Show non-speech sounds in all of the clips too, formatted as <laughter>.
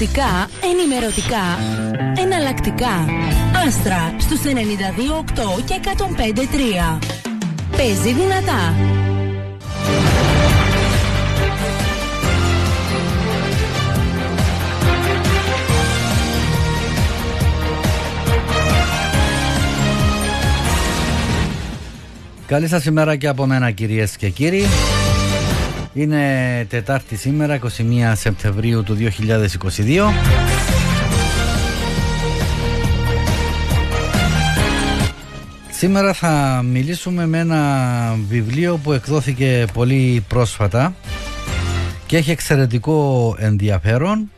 Κλασικά, ενημερωτικά, εναλλακτικά. Άστρα στους 92,8 και 105,3. Παίζει δυνατά. Καλή σας ημέρα και από μένα κυρίες και κύριοι. Είναι Τετάρτη σήμερα, 21 Σεπτεμβρίου του 2022. Σήμερα θα μιλήσουμε με ένα βιβλίο που εκδόθηκε πολύ πρόσφατα και έχει εξαιρετικό ενδιαφέρον.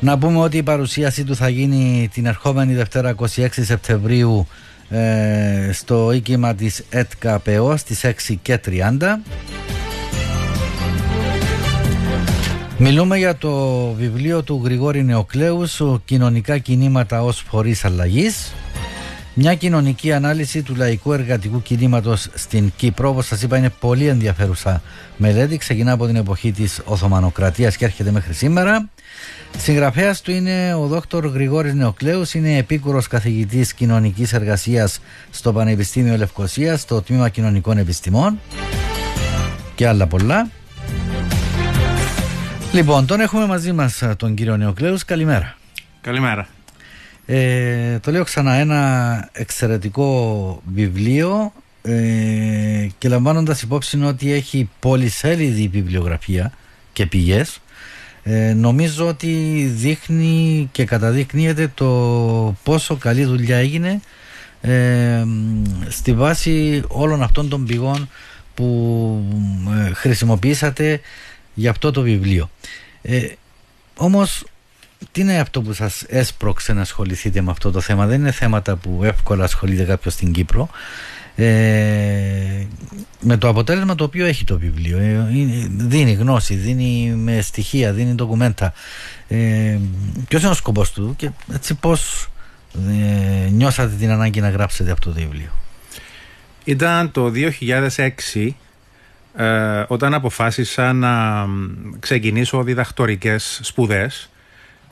Να πούμε ότι η παρουσίασή του θα γίνει την ερχόμενη Δευτέρα 26 Σεπτεμβρίου ε, στο οίκημα της ΕΤΚΑΠΕΟ στις 6 και 30 Μιλούμε για το βιβλίο του Γρηγόρη Νεοκλέους «Κοινωνικά κινήματα ως φορείς αλλαγής» μια κοινωνική ανάλυση του λαϊκού εργατικού κινήματος στην Κύπρο. Όπως σας είπα είναι πολύ ενδιαφέρουσα μελέτη. Ξεκινά από την εποχή της Οθωμανοκρατίας και έρχεται μέχρι σήμερα. Συγγραφέας του είναι ο δόκτωρ Γρηγόρης Νεοκλέους, είναι επίκουρος καθηγητής κοινωνικής εργασίας στο Πανεπιστήμιο Λευκοσίας, στο Τμήμα Κοινωνικών Επιστημών και άλλα πολλά. Λοιπόν, τον έχουμε μαζί μας τον κύριο Νεοκλέους. Καλημέρα. Καλημέρα. Ε, το λέω ξανά, ένα εξαιρετικό βιβλίο ε, και λαμβάνοντας υπόψη ότι έχει πολυσέλιδη βιβλιογραφία και πηγές ε, νομίζω ότι δείχνει και καταδεικνύεται το πόσο καλή δουλειά έγινε ε, στη βάση όλων αυτών των πηγών που ε, χρησιμοποιήσατε για αυτό το βιβλίο. Ε, όμως τι είναι αυτό που σας έσπρωξε να ασχοληθείτε με αυτό το θέμα; Δεν είναι θέματα που εύκολα ασχολείται κάποιος στην Κύπρο. Ε, με το αποτέλεσμα το οποίο έχει το βιβλίο. Ε, δίνει γνώση, δίνει με στοιχεία, δίνει ντοκουμέντα. Ε, ποιος είναι ο σκοπός του και έτσι πώς ε, νιώσατε την ανάγκη να γράψετε αυτό το βιβλίο; Ήταν το 2006 ε, όταν αποφάσισα να ξεκινήσω διδακτορικές σπουδές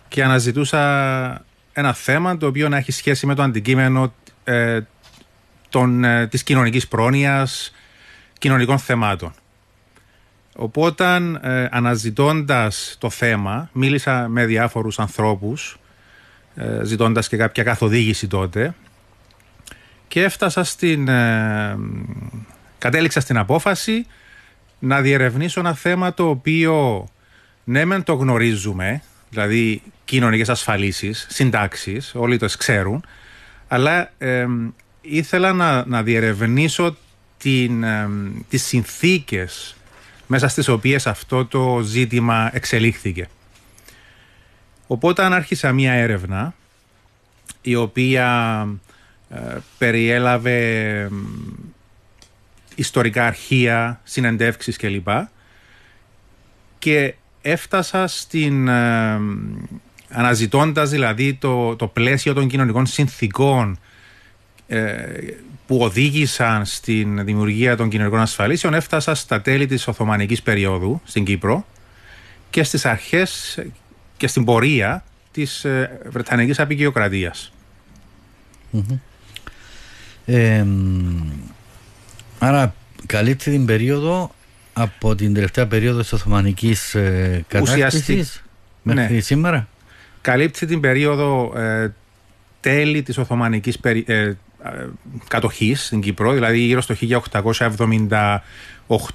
και αναζητούσα ένα θέμα το οποίο να έχει σχέση με το αντικείμενο ε, των, ε, της κοινωνικής πρόνοιας, κοινωνικών θεμάτων. Οπότε ε, αναζητώντας το θέμα μίλησα με διάφορους ανθρώπους ε, ζητώντας και κάποια καθοδήγηση τότε και έφτασα στην... Ε, κατέληξα στην απόφαση να διερευνήσω ένα θέμα το οποίο ναι μεν το γνωρίζουμε δηλαδή κοινωνικές ασφαλίσεις, συντάξεις, όλοι το ξέρουν αλλά ήθελα να, να διερευνήσω την, ε, τις συνθήκες μέσα στις οποίες αυτό το ζήτημα εξελίχθηκε. Οπότε αν άρχισα μία έρευνα η οποία ε, περιέλαβε ιστορικά αρχεία, συνεντεύξεις κλπ. Και έφτασα στην... Ε, αναζητώντας δηλαδή το, το πλαίσιο των κοινωνικών συνθήκων ε, που οδήγησαν στην δημιουργία των κοινωνικών ασφαλίσεων έφτασα στα τέλη της Οθωμανικής περίοδου στην Κύπρο και στις αρχές και στην πορεία της ε, Βρετανικής Απικιοκρατίας. άρα καλύπτει την περίοδο από την τελευταία περίοδο της Οθωμανικής ε, κατάκτησης μέχρι ναι. σήμερα; Καλύπτει την περίοδο ε, τέλη της Οθωμανικής περί, ε, κατοχής στην Κύπρο, δηλαδή γύρω στο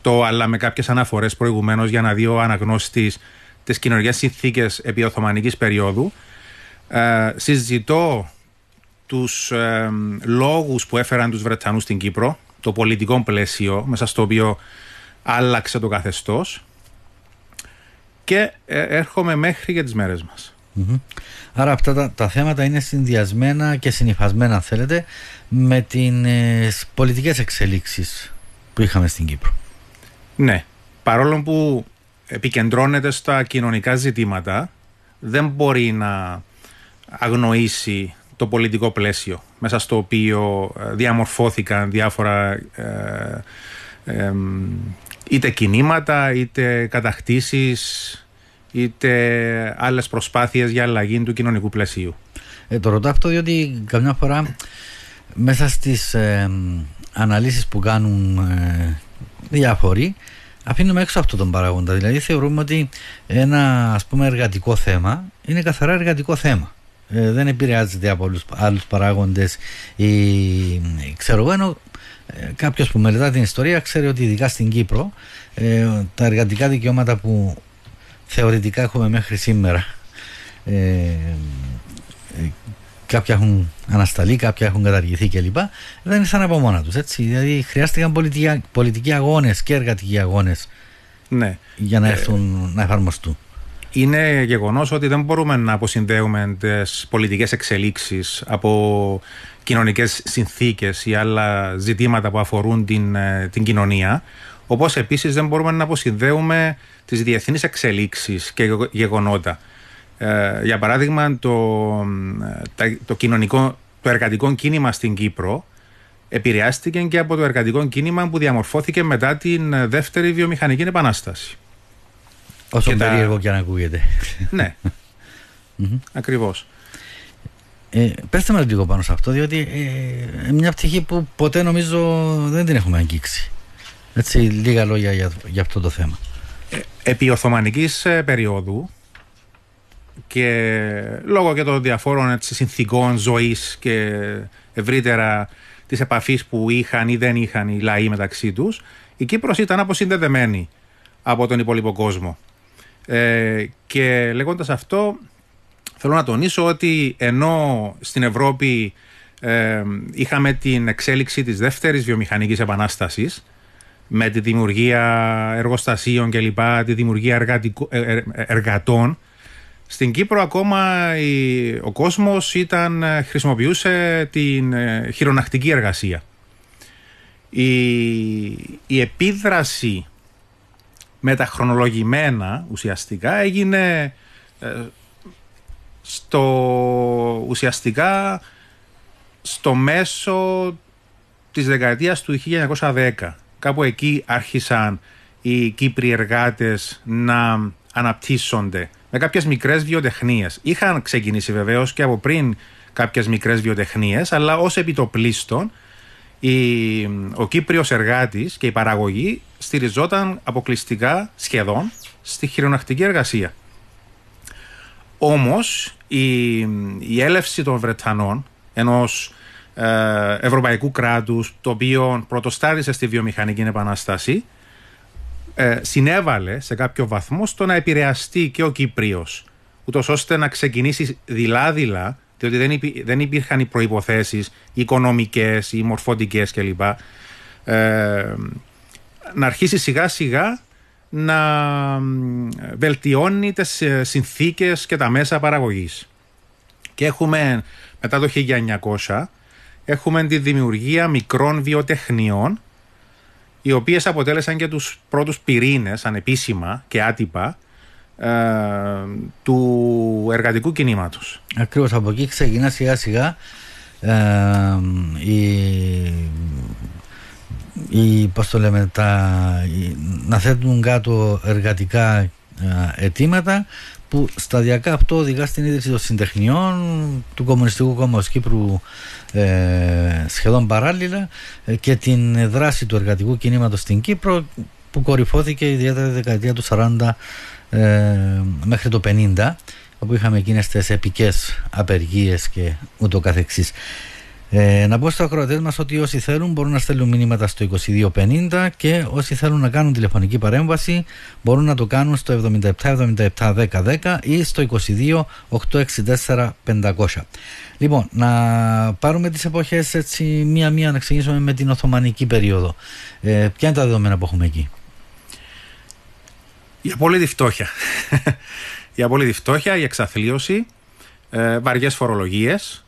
1878, αλλά με κάποιες αναφορές προηγουμένως για να δει ο αναγνώστης τις κοινωνικές συνθήκες επί Οθωμανικής περίοδου. Ε, συζητώ τους ε, λόγους που έφεραν τους Βρετανούς στην Κύπρο, το πολιτικό πλαίσιο μέσα στο οποίο άλλαξε το καθεστώς. Και ε, έρχομαι μέχρι για τις μέρες μας. Άρα αυτά τα, θέματα είναι συνδυασμένα και συνειφασμένα, αν θέλετε, με τις πολιτικές εξελίξεις που είχαμε στην Κύπρο. Ναι. Παρόλο που επικεντρώνεται στα κοινωνικά ζητήματα, δεν μπορεί να αγνοήσει το πολιτικό πλαίσιο μέσα στο οποίο ε, διαμορφώθηκαν διάφορα ε, είτε κινήματα είτε κατακτήσεις είτε άλλες προσπάθειες για αλλαγή του κοινωνικού πλαισίου. Ε, το ρωτάω αυτό διότι καμιά φορά μέσα στις ε, αναλύσεις που κάνουν ε, διάφοροι αφήνουμε έξω αυτό τον παράγοντα. Δηλαδή θεωρούμε ότι ένα ας πούμε εργατικό θέμα είναι καθαρά εργατικό θέμα. Ε, δεν επηρεάζεται από άλλους, άλλους παράγοντες ή ξέρω εγώ ενώ ε, κάποιος που μελετά την ιστορία ξέρει ότι ειδικά στην Κύπρο ε, τα εργατικά δικαιώματα που θεωρητικά έχουμε μέχρι σήμερα ε, κάποια έχουν ανασταλεί, κάποια έχουν καταργηθεί κλπ. Δεν ήρθαν από μόνα τους. Δηλαδή χρειάστηκαν πολιτικοί, πολιτικοί αγώνες και εργατικοί αγώνες ναι. για να έρθουν να εφαρμοστούν. Είναι γεγονός ότι δεν μπορούμε να αποσυνδέουμε τις πολιτικές εξελίξεις από κοινωνικές συνθήκες ή άλλα ζητήματα που αφορούν την, ε, την κοινωνία. Όπως επίσης δεν μπορούμε να αποσυνδέουμε τις διεθνείς εξελίξεις και γεγονότα. Ε, για παράδειγμα, το, το, κοινωνικό, το εργατικό κίνημα στην Κύπρο επηρεάστηκε και από το εργατικό κίνημα που διαμορφώθηκε μετά την δεύτερη βιομηχανική επανάσταση. Όσο και περίεργο και αν ακούγεται. Ναι, <laughs> ακριβώς. Ε, πέστε μας λίγο πάνω σε αυτό, διότι ε, μια πτυχή που ποτέ νομίζω δεν την έχουμε αγγίξει. Έτσι, λίγα λόγια για, για αυτό το θέμα. Ε, επί Οθωμανικής ε, περίοδου, και λόγω και των διαφόρων έτσι, συνθήκων ζωής και ευρύτερα της επαφής που είχαν ή δεν είχαν οι λαοί μεταξύ τους η Κύπρος ήταν αποσυνδεδεμένη από τον υπόλοιπο κόσμο ε, και λέγοντας αυτό θέλω να τονίσω ότι ενώ στην Ευρώπη ε, είχαμε την εξέλιξη της δεύτερης βιομηχανικής επανάστασης με τη δημιουργία εργοστασίων κλπ, τη δημιουργία ε, εργατών στην Κύπρο ακόμα ο κόσμος ήταν, ε, χρησιμοποιούσε την ε, χειρονακτική εργασία. Η, η επίδραση μεταχρονολογημένα ουσιαστικά έγινε ε, στο, ουσιαστικά στο μέσο της δεκαετίας του 1910. Κάπου εκεί άρχισαν οι Κύπροι εργάτες να αναπτύσσονται με κάποιες μικρές βιοτεχνίες. Είχαν ξεκινήσει βεβαίως και από πριν κάποιες μικρές βιοτεχνίες, αλλά ως επιτοπλίστων η, ο Κύπριος εργάτης και η παραγωγή στηριζόταν αποκλειστικά σχεδόν στη χειρονακτική εργασία. Όμως η, η έλευση των Βρετανών ενός ε, ευρωπαϊκού κράτους το οποίο πρωτοστάρισε στη βιομηχανική επανάσταση ε, συνέβαλε σε κάποιο βαθμό στο να επηρεαστεί και ο Κύπριος ούτως ώστε να ξεκινήσει δειλά-δειλά διότι δεν, δεν υπήρχαν οι προϋποθέσεις οικονομικές ή μορφωτικές κλπ ε, να αρχίσει σιγά σιγά να βελτιώνει τις ε, συνθήκες και τα μέσα παραγωγής. Και έχουμε μετά το 1900 έχουμε τη δημιουργία μικρών βιοτεχνιών οι οποίες αποτέλεσαν και τους πρώτους πυρήνες ανεπίσημα και άτυπα ε, του εργατικού κινήματος. Ακριβώς από εκεί ξεκινά σιγά σιγά ε, η, η, πώς το λέμε, τα, να θέτουν κάτω εργατικά ε, αιτήματα που σταδιακά αυτό οδηγά στην ίδρυση των συντεχνιών του Κομμουνιστικού Κόμματος Κύπρου ε, σχεδόν παράλληλα ε, και την δράση του εργατικού κινήματος στην Κύπρο που κορυφώθηκε ιδιαίτερα τη δεκαετία του 40 ε, μέχρι το 50 όπου είχαμε εκείνες τις επικές απεργίες και ούτω καθεξής. Ε, να πω στο ακροατές μας ότι όσοι θέλουν μπορούν να στέλνουν μηνύματα στο 2250 και όσοι θέλουν να κάνουν τηλεφωνική παρέμβαση μπορούν να το κάνουν στο 77 77 10 10 ή στο 22 864 500. Λοιπόν, να πάρουμε τις εποχές έτσι μία-μία να ξεκινήσουμε με την Οθωμανική περίοδο. Ε, ποια είναι τα δεδομένα που έχουμε εκεί; Η απόλυτη φτώχεια. <laughs> η απόλυτη φτώχεια, η εξαθλίωση, ε, βαριές φορολογίες,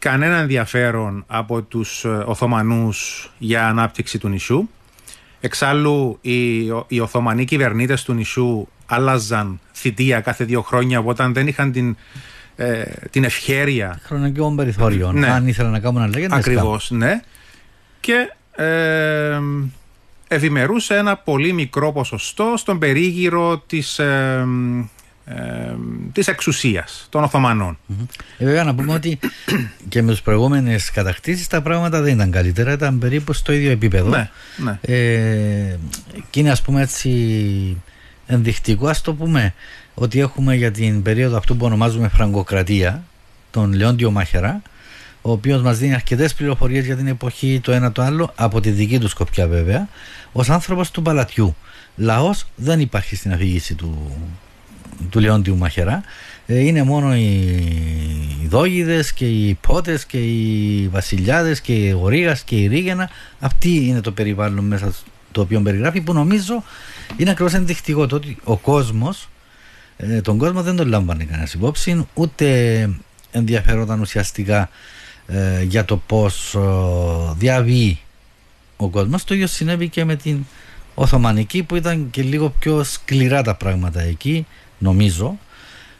κανένα ενδιαφέρον από τους ε, Οθωμανούς για ανάπτυξη του νησιού. Εξάλλου οι, οι Οθωμανοί κυβερνήτες του νησιού άλλαζαν θητεία κάθε δύο χρόνια όταν δεν είχαν την, ε, την ευχέρεια χρονικών περιθώριων ναι. αν ήθελαν να κάνουν να λέγεται ακριβώς ναι και ε, ευημερούσε ένα πολύ μικρό ποσοστό στον περίγυρο της, ε, ε, της εξουσίας των Οθωμανών. Ε, βέβαια να πούμε ότι και με τις προηγούμενες κατακτήσεις τα πράγματα δεν ήταν καλύτερα, ήταν περίπου στο ίδιο επίπεδο. Ναι, ναι. Ε, και είναι ας πούμε έτσι ενδεικτικό ας το πούμε ότι έχουμε για την περίοδο αυτού που ονομάζουμε Φραγκοκρατία τον Λεόντιο Μάχερα ο οποίος μας δίνει αρκετές πληροφορίες για την εποχή, το ένα το άλλο, από τη δική του σκοπιά βέβαια, ως άνθρωπος του παλατιού. Λαός δεν υπάρχει στην αφήγηση του, του Λεόντιου Μαχερά. Ε, είναι μόνο οι δόγιδες και οι πότε και οι βασιλιάδες και οι γορίγας και οι ρίγαινα. Αυτή είναι το περιβάλλον μέσα το οποίο περιγράφει, που νομίζω είναι ακριβώς ενδεικτικό το ότι ο κόσμος, ε, τον κόσμο δεν τον λάμβανε κανένας υπόψη, ούτε ενδιαφερόταν ουσιαστικά ε, για το πώς ε, διαβεί ο κόσμος. Το ίδιο συνέβη και με την Οθωμανική που ήταν και λίγο πιο σκληρά τα πράγματα εκεί, νομίζω,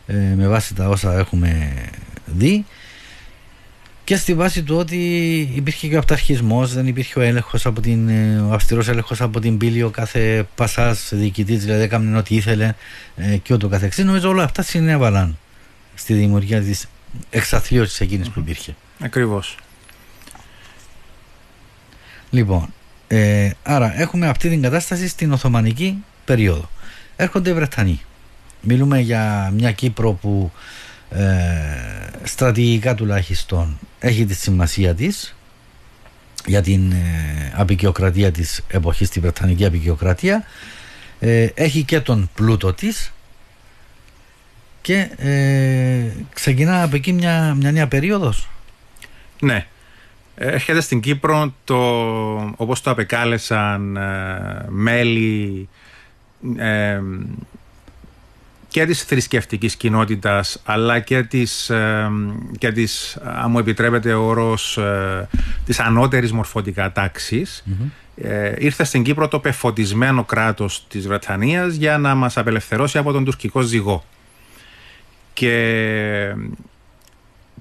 ε, με βάση τα όσα έχουμε δει και στη βάση του ότι υπήρχε και ο αυταρχισμός, δεν υπήρχε ο έλεγχος από την, ο αυστηρός έλεγχος από την πύλη, ο κάθε πασάς διοικητής, δηλαδή έκαμε ό,τι ήθελε και ούτω καθεξής. Νομίζω όλα αυτά συνέβαλαν στη δημιουργία της εξαθλίωσης εκείνης που υπήρχε. Ακριβώς. Λοιπόν, ε, άρα έχουμε αυτή την κατάσταση στην Οθωμανική περίοδο. Έρχονται οι Βρετανοί. Μιλούμε για μια Κύπρο που ε, στρατηγικά τουλάχιστον έχει τη σημασία της για την ε, απεικιοκρατία της εποχής, τη Βρετανική απεικιοκρατία ε, έχει και τον πλούτο της και ε, ξεκινά από εκεί μια, μια νέα περίοδος ναι. Έρχεται στην Κύπρο το, όπως το απεκάλεσαν ε, μέλη ε, και της θρησκευτικής κοινότητας αλλά και της, ε, και της αν μου επιτρέπετε ο όρος, ε, της ανώτερης μορφωτικά ήρθε στην Κύπρο το πεφωτισμένο κράτος της Βρετανίας για να μας απελευθερώσει από τον τουρκικό ζυγό. Και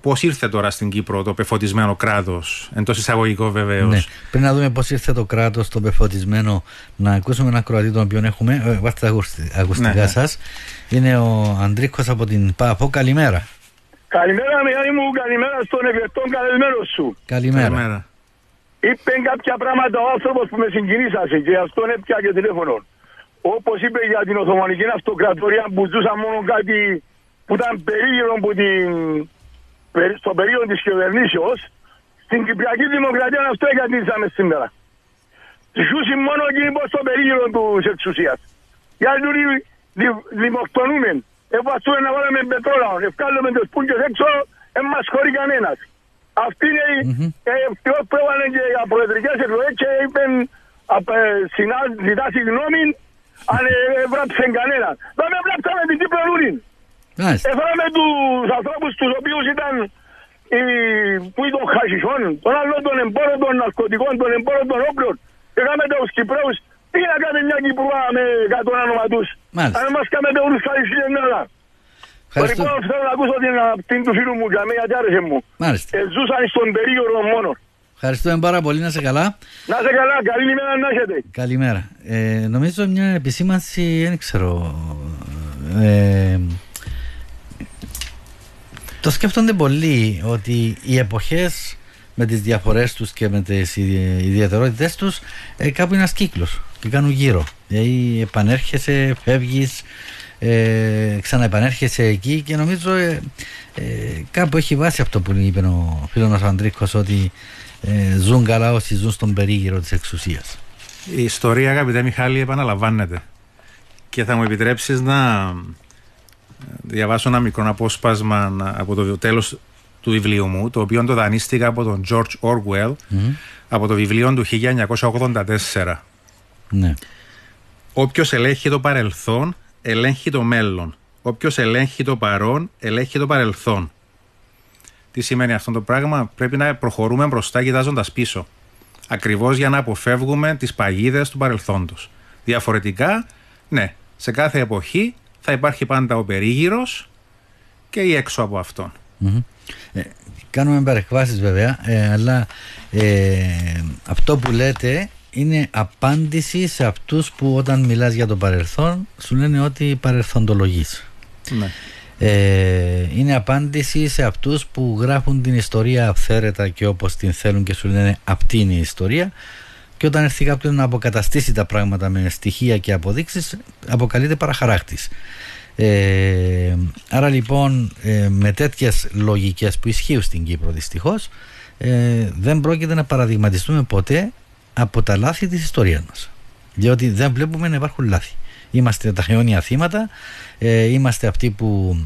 Πώς ήρθε τώρα στην Κύπρο το πεφωτισμένο κράτος, εντό εισαγωγικό βεβαίως. Ναι. Πριν να δούμε πώς ήρθε το κράτος το πεφωτισμένο, να ακούσουμε ένα κροατή τον οποίο έχουμε. Ε, βάστε τα ακουστικά ναι, ναι. σας. Είναι ο Αντρίκο από την ΠΑΠΟ. Καλημέρα. Καλημέρα, Μιχάλη μου. Καλημέρα στον ευερτόν καλεσμένο σου. Καλημέρα. Καλημέρα. Είπε κάποια πράγματα ο άνθρωπος που με συγκινήσασε και αυτόν έπια και τηλέφωνο. Όπως είπε για την Οθωμανική Αυτοκρατορία που ζούσαν μόνο κάτι που ήταν περίγυρο από την στο περίοδο της κυβερνήσεως, στην Κυπριακή Δημοκρατία αυτό εγκατήσαμε σήμερα. Ζούσε μόνο εκείνοι που στο περίγυρο της εξουσίας. Για να δημοκτονούμε. Εφαστούμε να βάλουμε πετρόλαο, ευκάλλουμε τις πούντες έξω, δεν μας χωρεί κανένας. Αυτή είναι η ευτυχώς που έβαλε και οι προεδρικές εκλογές και είπαν ζητά συγγνώμη αν έβραψε κανέναν. Δεν έβραψαμε την Κύπρο Ρούριν. Έφεραμε τους ανθρώπους τους οποίους ήταν οι, που ήταν χασισόν, τον άλλο των εμπόρων των ναρκωτικών, των εμπόρων των όπλων. Έκαμε τους Κυπρέους, τι να κάνει μια Κυπρούα με κάτω όνομα τους. Αν μας κάνετε όλους χασισίες Ελλάδα. Ευχαριστώ. Λοιπόν, θέλω να ακούσω την, την του φίλου μου για μένα γιατί άρεσε μου. Μάλιστα. Ε, ζούσαν στον περίγυρο μόνος. Ευχαριστούμε πάρα πολύ. Να σε καλά. Να σε καλά. Καλή ημέρα να έχετε. Καλημέρα. Ε, νομίζω μια επισήμανση, δεν ξέρω. Ε, το σκέφτονται πολλοί ότι οι εποχές με τις διαφορές τους και με τις ιδιαιτερότητες τους ε, κάπου είναι ένας κύκλος και κάνουν γύρω. Δηλαδή επανέρχεσαι, φεύγεις, ε, ξαναεπανέρχεσαι εκεί και νομίζω ε, ε, κάπου έχει βάση αυτό που είπε ο φίλος μας ο Αντρίκος ότι ε, ζουν καλά όσοι ζουν στον περίγυρο της εξουσίας. Η ιστορία αγαπητέ Μιχάλη επαναλαμβάνεται και θα μου επιτρέψεις να διαβάσω ένα μικρό απόσπασμα από το τέλος του βιβλίου μου, το οποίο το δανείστηκα από τον George Orwell από το βιβλίο του 1984. Ναι. Όποιος ελέγχει το παρελθόν, ελέγχει το μέλλον. Όποιος ελέγχει το παρόν, ελέγχει το παρελθόν. Τι σημαίνει αυτό το πράγμα, πρέπει να προχωρούμε μπροστά κοιτάζοντας πίσω. Ακριβώς για να αποφεύγουμε τις παγίδες του παρελθόντος. Διαφορετικά, ναι, σε κάθε εποχή θα υπάρχει πάντα ο περίγυρος και η έξω από αυτόν. Ε, κάνουμε παρεκβάσεις βέβαια, ε, αλλά ε, αυτό που λέτε είναι απάντηση σε αυτούς που όταν μιλάς για το παρελθόν σου λένε ότι παρελθοντολογείς. Ναι. Ε, είναι απάντηση σε αυτούς που γράφουν την ιστορία αυθαίρετα και όπως την θέλουν και σου λένε αυτή είναι η ιστορία και όταν έρθει κάποιον να αποκαταστήσει τα πράγματα με στοιχεία και αποδείξεις αποκαλείται παραχαράκτης. Ε, άρα λοιπόν ε, με τέτοιες λογικές που ισχύουν στην Κύπρο δυστυχώς ε, δεν πρόκειται να παραδειγματιστούμε ποτέ από τα λάθη της ιστορίας μας. Διότι δεν βλέπουμε να υπάρχουν λάθη. Είμαστε τα αιώνια θύματα, ε, είμαστε αυτοί που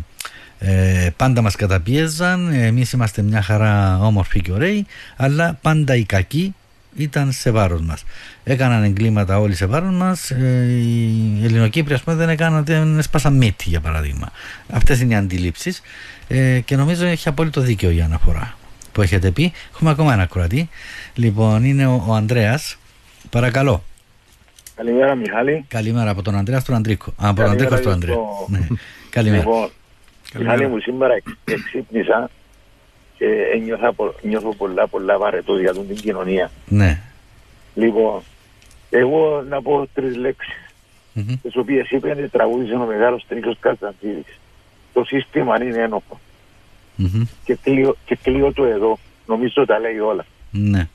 ε, πάντα μας καταπίεζαν, εμείς είμαστε μια χαρά όμορφοι και ωραίοι, αλλά πάντα οι κακοί ήταν σε βάρος μας. Έκαναν εγκλήματα όλοι σε βάρος μας, ε, οι Ελληνοκύπροι ας πούμε δεν έκαναν, δεν έσπασαν μύτη για παράδειγμα. Αυτές είναι οι αντιλήψεις ε, και νομίζω έχει απόλυτο δίκαιο η αναφορά που έχετε πει. Έχουμε ακόμα ένα κουρατή. Λοιπόν, είναι ο, ο Ανδρέας. Παρακαλώ. Καλημέρα Μιχάλη. Καλημέρα από τον Ανδρέας στον Αντρίκο. Α, από τον Αντρίκος στον Ανδρέα. στο- Ναι. Καλημέρα. Λοιπόν, Μιχάλη μου σήμερα εξύπνησα και ένιωθα, πο- νιώθω πολλά πολλά βαρετός για την κοινωνία. Ναι. Λοιπόν, εγώ να πω τρεις λέξεις, Μμμ. τις οποίες είπε τραγούδισε ο μεγάλος Τρίκος Κασταντήρης. Το σύστημα είναι ένοχο Μμμ. και κλείω, και κλείω το εδώ. Νομίζω τα λέει όλα. Ναι.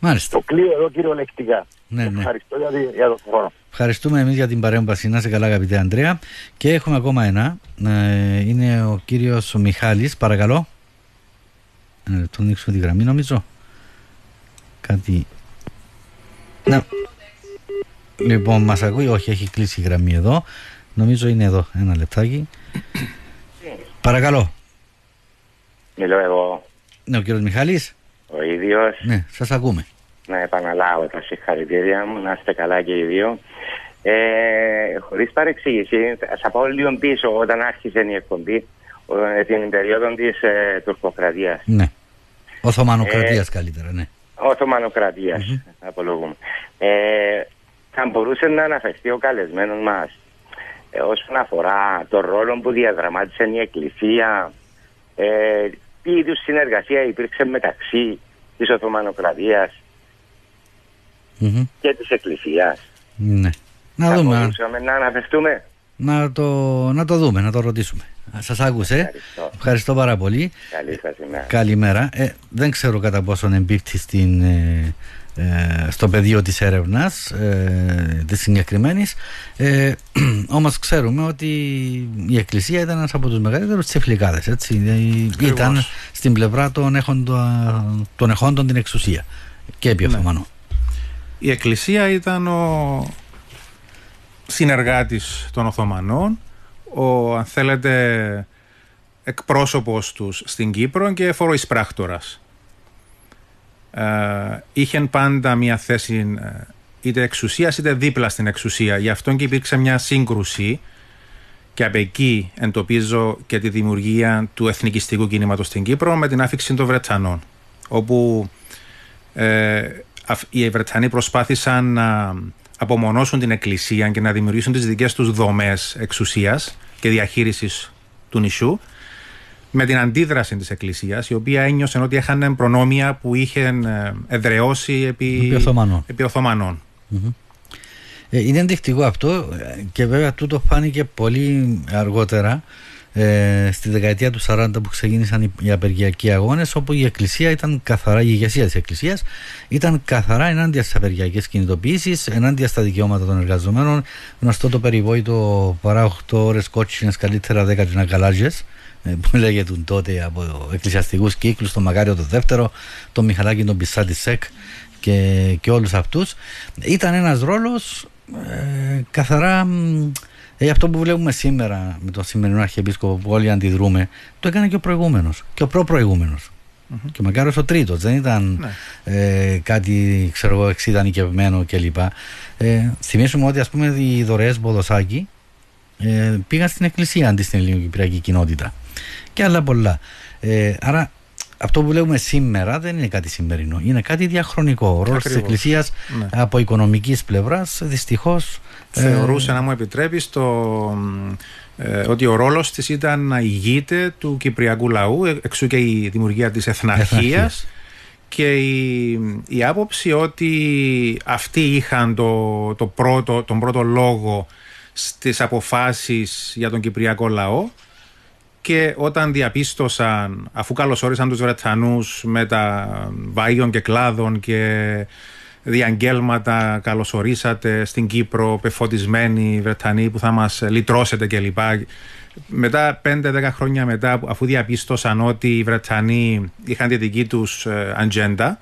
Μάλιστα. Το κλείω εδώ κυριολεκτικά. Ναι, ναι. Ευχαριστώ για, τη- για τον χρόνο. Ευχαριστούμε εμείς για την παρέμβαση. Να είσαι καλά αγαπητέ Ανδρέα. Και έχουμε ακόμα ένα. Ε, είναι ο κύριος ο Μιχάλης. Παρακαλώ. Ένα λεπτό, να ανοίξουμε τη γραμμή νομίζω. Κάτι... Να. Λοιπόν, μας ακούει. Όχι, έχει κλείσει η γραμμή εδώ. Νομίζω είναι εδώ. Ένα λεπτάκι. Παρακαλώ. Μιλώ εγώ Ναι, ο κύριος Μιχάλης. ο ίδιος Ναι, σας ακούμε. να επαναλάβω τα συγχαρητήρια μου, να είστε καλά και οι δύο. Ε, χωρίς παρεξήγηση, θα πάω λίγο πίσω όταν άρχισε η εκπομπή, ε, την περίοδο της ε, τουρκοκρατίας, Ναι. Οθωμανοκρατίας καλύτερα, ναι. Οθωμανοκρατίας, απολογούμε. Ε, θα μπορούσε να αναφερθεί ο καλεσμένος μας ε, όσον αφορά το ρόλο που διαδραμάτισε η Εκκλησία, ε, τι είδους συνεργασία υπήρξε μεταξύ της Οθωμανοκρατίας Μμμ. και της Εκκλησίας; Ναι. Να Θα δούμε. αν- μπορούσαμε να αναφερθούμε; Να το, να το δούμε, να το ρωτήσουμε. Σας άκουσε. Ευχαριστώ. Ευχαριστώ πάρα πολύ. Καλή σας ημέρα. Καλημέρα. Ε, δεν ξέρω κατά πόσον εμπίπτει στην, ε, ε, στο πεδίο της έρευνας ε, της συγκεκριμένης ε, <clears throat> όμως ξέρουμε ότι η Εκκλησία ήταν ένας από τους μεγαλύτερους τσεφλικάδες έτσι. Ε, ήταν στην πλευρά των, έχοντα, των εχόντων την εξουσία και επί Οθωμανών. Η Εκκλησία ήταν ο συνεργάτης των Οθωμανών, ο αν θέλετε εκπρόσωπος τους στην Κύπρο και φοροεισπράκτορας. Ε, είχε πάντα μια θέση ε, είτε εξουσίας είτε δίπλα στην εξουσία. Γι' αυτό και υπήρξε μια σύγκρουση και από εκεί εντοπίζω και τη δημιουργία του εθνικιστικού κινήματος στην Κύπρο με την άφηξη των Βρετανών όπου ε, αυ- οι Βρετανοί προσπάθησαν να απομονώσουν την εκκλησία και να δημιουργήσουν τις δικές τους δομές εξουσίας και διαχείρισης του νησιού με την αντίδραση της εκκλησίας η οποία ένιωσε ότι είχαν προνόμια που είχε ε, εδραιώσει επί, Επί Οθωμανών. επί Οθωμανών. Ε, είναι ενδεικτικό αυτό ε, και βέβαια τούτο φάνηκε πολύ αργότερα ε, στη δεκαετία του 40 που ξεκίνησαν οι, οι απεργιακοί αγώνες όπου η εκκλησία ήταν καθαρά, η ηγεσία της εκκλησίας ήταν καθαρά ενάντια στις απεργιακές κινητοποιήσεις, ενάντια στα δικαιώματα των εργαζομένων. Γνωστό το περιβόητο παρά 8 ώρες κότσινες καλύτερα 10 τζινακαλάζιες ε, που λέγεται τότε από εκκλησιαστικούς κύκλους, τον Μακάριο το δεύτερο, τον Μιχαλάκη τον Πισάτη Σεκ και, και όλους αυτούς. Ήταν ένας ρόλος ε, καθαρά μ, ε, αυτό που βλέπουμε σήμερα με τον σημερινό Αρχιεπίσκοπο που όλοι αντιδρούμε το έκανε και ο προηγούμενος και ο προ-προηγούμενος. Και ο Μακάριος ο τρίτος δεν ήταν ε, κάτι ξέρω εγώ εξειδανικευμένο κλπ. Ε, θυμίσουμε ότι ας πούμε οι δωρεές Μποδοσάκη ε, πήγαν στην εκκλησία αντί στην ελληνοκυπριακή κοινότητα. Και άλλα πολλά. Ε, άρα αυτό που βλέπουμε σήμερα δεν είναι κάτι σημερινό, είναι κάτι διαχρονικό. Ο ρόλος της Ακριβώς. εκκλησίας Ναι. από οικονομικής πλευράς δυστυχώς ε, Θεωρούσε, να μου επιτρέπεις, το, ε, ότι ο ρόλος της ήταν να ηγείται του κυπριακού λαού, ε, εξού και η δημιουργία της Εθναρχίας. εθναρχίας και η, η άποψη ότι αυτοί είχαν το, το πρώτο, τον πρώτο λόγο στις αποφάσεις για τον Κυπριακό λαό και όταν διαπίστωσαν, αφού καλωσόρισαν τους Βρετανούς με τα βάγιων και κλάδων και διαγγέλματα καλωσορίσατε στην Κύπρο πεφωτισμένοι Βρετανοί που θα μας λυτρώσετε κλπ. Μετά 5-10 χρόνια μετά αφού διαπίστωσαν ότι οι Βρετανοί είχαν τη δική τους ε, ατζέντα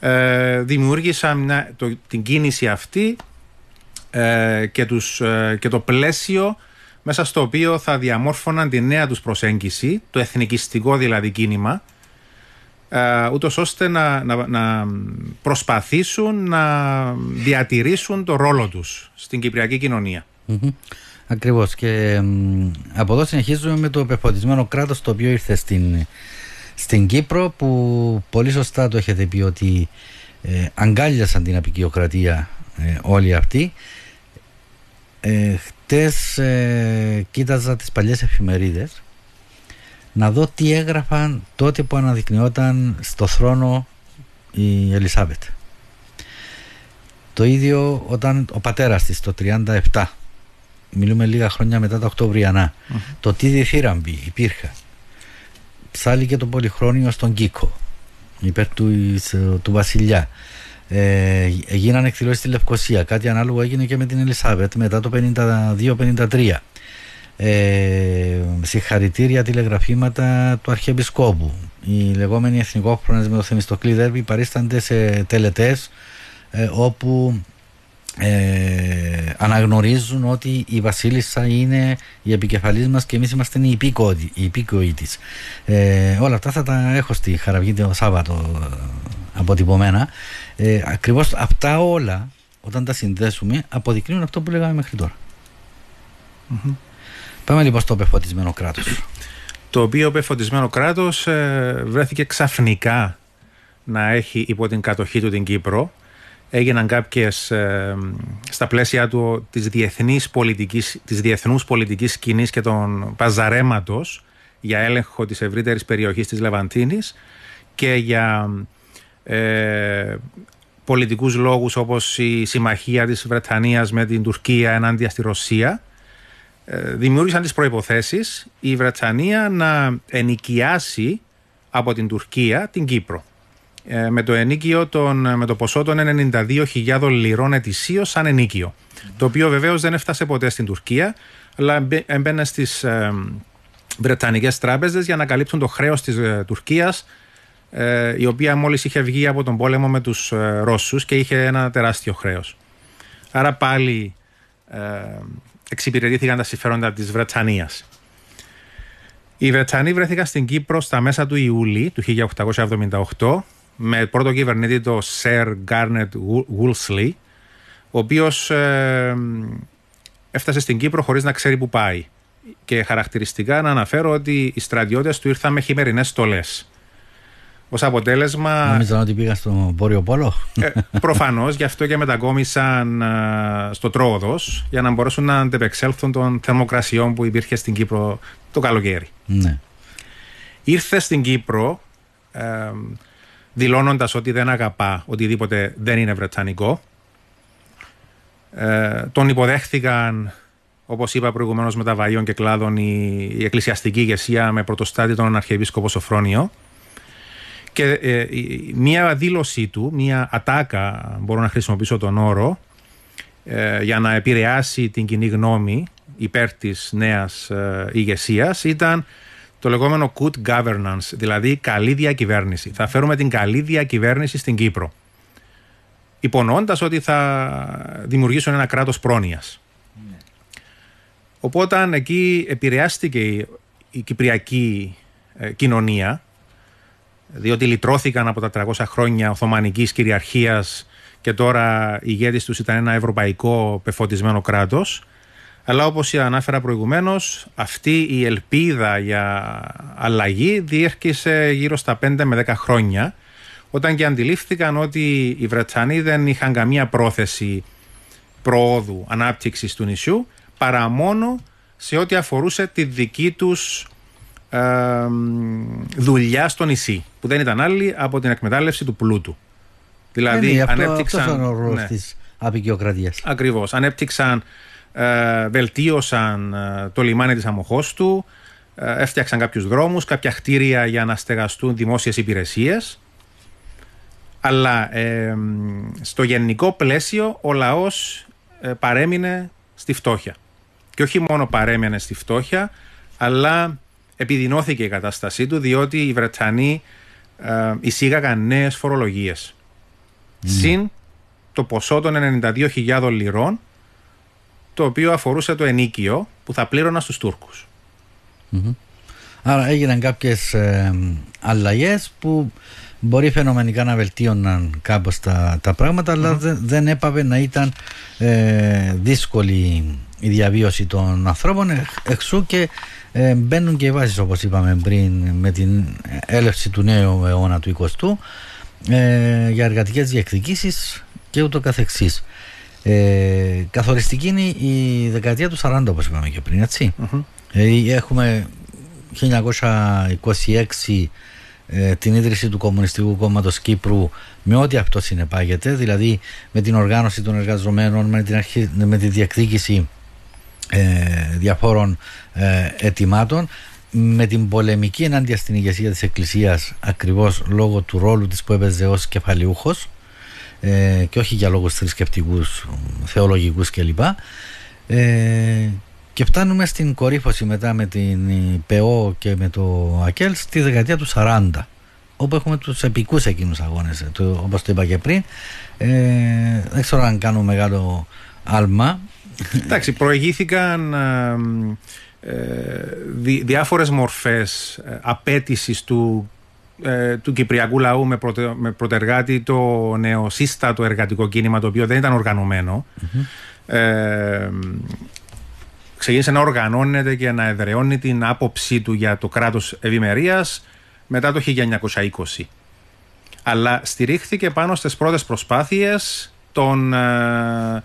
ε, δημιούργησαν την κίνηση αυτή ε, και, τους, ε, και το πλαίσιο μέσα στο οποίο θα διαμόρφωναν τη νέα τους προσέγγιση, το εθνικιστικό δηλαδή κίνημα, ε, ούτως ώστε να, να, να, προσπαθήσουν να διατηρήσουν το ρόλο τους στην κυπριακή κοινωνία. Mm-hmm. Ακριβώς και από εδώ συνεχίζουμε με το πεποτισμένο κράτος το οποίο ήρθε στην, στην Κύπρο που πολύ σωστά το έχετε πει ότι ε, αγκάλιασαν την απεικιοκρατία ε, όλοι αυτοί ε, χτες ε, κοίταζα τις παλιές εφημερίδες να δω τι έγραφαν τότε που αναδεικνυόταν στο θρόνο η Ελισάβετ. Το ίδιο όταν ο πατέρας της το 37 μιλούμε λίγα χρόνια μετά τα οκτωβριανά το τι διθύραμβη υπήρχε. Ψάλει και το πολυχρόνιο στον Κίκο υπέρ του, του βασιλιά ε, γίνανε εκδηλώσεις στη Λευκοσία. Κάτι ανάλογο έγινε και με την Ελισάβετ μετά το 52-53. Ε, συγχαρητήρια τηλεγραφήματα του Αρχιεπισκόπου. Οι λεγόμενοι εθνικόφρονες με το Θεμιστοκλή Δέρβη παρίστανται σε τελετές ε, όπου ε, αναγνωρίζουν ότι η Βασίλισσα είναι η επικεφαλής μας και εμείς είμαστε οι υπήκοοι, οι υπήκοοι της. Ε, όλα αυτά θα τα έχω στη Χαραυγή το Σάββατο ε, αποτυπωμένα. Ε, ακριβώς αυτά όλα όταν τα συνδέσουμε αποδεικνύουν αυτό που λέγαμε μέχρι Πάμε λοιπόν στο πεφωτισμένο κράτος. Το οποίο πεφωτισμένο κράτος ε, βρέθηκε ξαφνικά να έχει υπό την κατοχή του την Κύπρο. Έγιναν κάποιες ε, στα πλαίσια του της, διεθνής πολιτικής, της διεθνούς πολιτικής σκηνής και των παζαρέματος για έλεγχο της ευρύτερης περιοχής της Λεβαντίνης και για ε, πολιτικούς λόγους όπως η συμμαχία της Βρετανίας με την Τουρκία ενάντια στη Ρωσία ε, δημιούργησαν τις προϋποθέσεις η Βρετανία να ενοικιάσει από την Τουρκία την Κύπρο. Ε, με το ενίκιο των, με το ποσό των 92.000 λιρών ετησίως σαν ενίκιο. Το οποίο βεβαίως δεν έφτασε ποτέ στην Τουρκία, αλλά έμπαινε στις ε, Βρετανικές τράπεζες για να καλύψουν το χρέος της ε, Τουρκίας, ε, η οποία μόλις είχε βγει από τον πόλεμο με τους ε, Ρώσους και είχε ένα τεράστιο χρέος. Άρα πάλι ε, εξυπηρετήθηκαν τα συμφέροντα της Βρετανίας. Οι Βρετανοί βρέθηκαν στην Κύπρο στα μέσα του Ιούλη του 1878 με πρώτο κυβερνήτη το Sir Garnet Woolsey ο οποίος ε, έφτασε στην Κύπρο χωρίς να ξέρει που πάει και χαρακτηριστικά να αναφέρω ότι οι στρατιώτες του ήρθαν με χειμερινές στολές Ω αποτέλεσμα. Νομίζω ότι πήγα στο Βόρειο Πόλο. Ε, Προφανώς, γι' αυτό και μετακόμισαν ε, στο Τρόδο για να μπορέσουν να αντεπεξέλθουν των θερμοκρασιών που υπήρχε στην Κύπρο το καλοκαίρι. Ναι. Ήρθε στην Κύπρο ε, δηλώνοντας ότι δεν αγαπά οτιδήποτε δεν είναι βρετανικό. Ε, τον υποδέχθηκαν, όπως είπα προηγουμένως, με τα βαΐων και κλάδων η, η εκκλησιαστική ηγεσία με πρωτοστάτη τον Αρχιεπίσκοπο Σοφρόνιο. Και ε, μία δήλωσή του, μία ατάκα, μπορώ να χρησιμοποιήσω τον όρο, ε, για να επηρεάσει την κοινή γνώμη υπέρ της νέας ε, ηγεσίας ήταν το λεγόμενο good governance, δηλαδή καλή διακυβέρνηση. Θα φέρουμε την καλή διακυβέρνηση στην Κύπρο. Υπονοώντα ότι θα δημιουργήσουν ένα κράτος πρόνοιας. Ναι. Οπότε εκεί επηρεάστηκε η, κυπριακή ε, κοινωνία, διότι λυτρώθηκαν από τα 300 χρόνια Οθωμανικής κυριαρχίας και τώρα η ηγέτης τους ήταν ένα ευρωπαϊκό πεφωτισμένο κράτος. Αλλά όπως ανάφερα προηγουμένως, αυτή η ελπίδα για αλλαγή διέρχησε γύρω στα 5 με 10 χρόνια, όταν και αντιλήφθηκαν ότι οι Βρετανοί δεν είχαν καμία πρόθεση προόδου ανάπτυξης του νησιού, παρά μόνο σε ό,τι αφορούσε τη δική τους ε, δουλειά στο νησί, που δεν ήταν άλλη από την εκμετάλλευση του πλούτου. Δηλαδή, ναι, ανέπτυξαν. Αυτός είναι ο ρόλος ναι, της απεικιοκρατίας. Ακριβώς. Ανέπτυξαν, ε, βελτίωσαν ε, το λιμάνι της Αμοχώστου, ε, έφτιαξαν κάποιους δρόμους, κάποια κτίρια για να στεγαστούν δημόσιες υπηρεσίες. Αλλά ε, στο γενικό πλαίσιο ο λαός ε, παρέμεινε στη φτώχεια. Και όχι μόνο παρέμεινε στη φτώχεια, αλλά επιδεινώθηκε η κατάστασή του διότι οι Βρετανοί ε, εισήγαγαν νέες φορολογίες. Mm. Συν το ποσό των 92.000 λιρών το οποίο αφορούσε το ενίκιο που θα πλήρωναν στους τουρκους Άρα έγιναν κάποιες ε, αλλαγές που μπορεί φαινομενικά να βελτίωναν κάπως τα, τα πράγματα αλλά δεν, δεν έπαβε να ήταν ε, δύσκολη η διαβίωση των ανθρώπων εξού και ε, μπαίνουν και οι βάσεις όπως είπαμε πριν με την έλευση του νέου αιώνα του 20ου ε, για εργατικές διεκδικήσεις και ούτω καθεξής. Ε, καθοριστική είναι η δεκαετία του 40 όπως είπαμε και πριν έτσι. Ε, έχουμε 1926 ε, την ίδρυση του Κομμουνιστικού Κόμματος Κύπρου με ό,τι αυτό συνεπάγεται, δηλαδή με την οργάνωση των εργαζομένων, με, την αρχή, με τη διεκδίκηση ε, διαφόρων ε, ετοιμάτων, με την πολεμική ενάντια στην ηγεσία της Εκκλησίας ακριβώς λόγω του ρόλου της που έπαιζε ως κεφαλιούχος ε, και όχι για λόγους θρησκευτικούς, θεολογικούς κλπ. Ε, και φτάνουμε στην κορύφωση μετά με την ΠΕΟ και με το ΑΚΕΛ στη δεκαετία του 40 όπου έχουμε τους επικούς εκείνους αγώνες ε, το, όπως το είπα και πριν ε, δεν ξέρω αν κάνω μεγάλο άλμα Εντάξει, προηγήθηκαν ε, δι, διάφορες μορφές ε, απέτησης του, ε, του κυπριακού λαού με, προτε, με πρωτεργάτη το νεοσύστατο εργατικό κίνημα το οποίο δεν ήταν Ε, ξεκίνησε να οργανώνεται και να εδραιώνει την άποψή του για το κράτος ευημερίας μετά το 1920. Αλλά στηρίχθηκε πάνω στις πρώτες προσπάθειες των ε,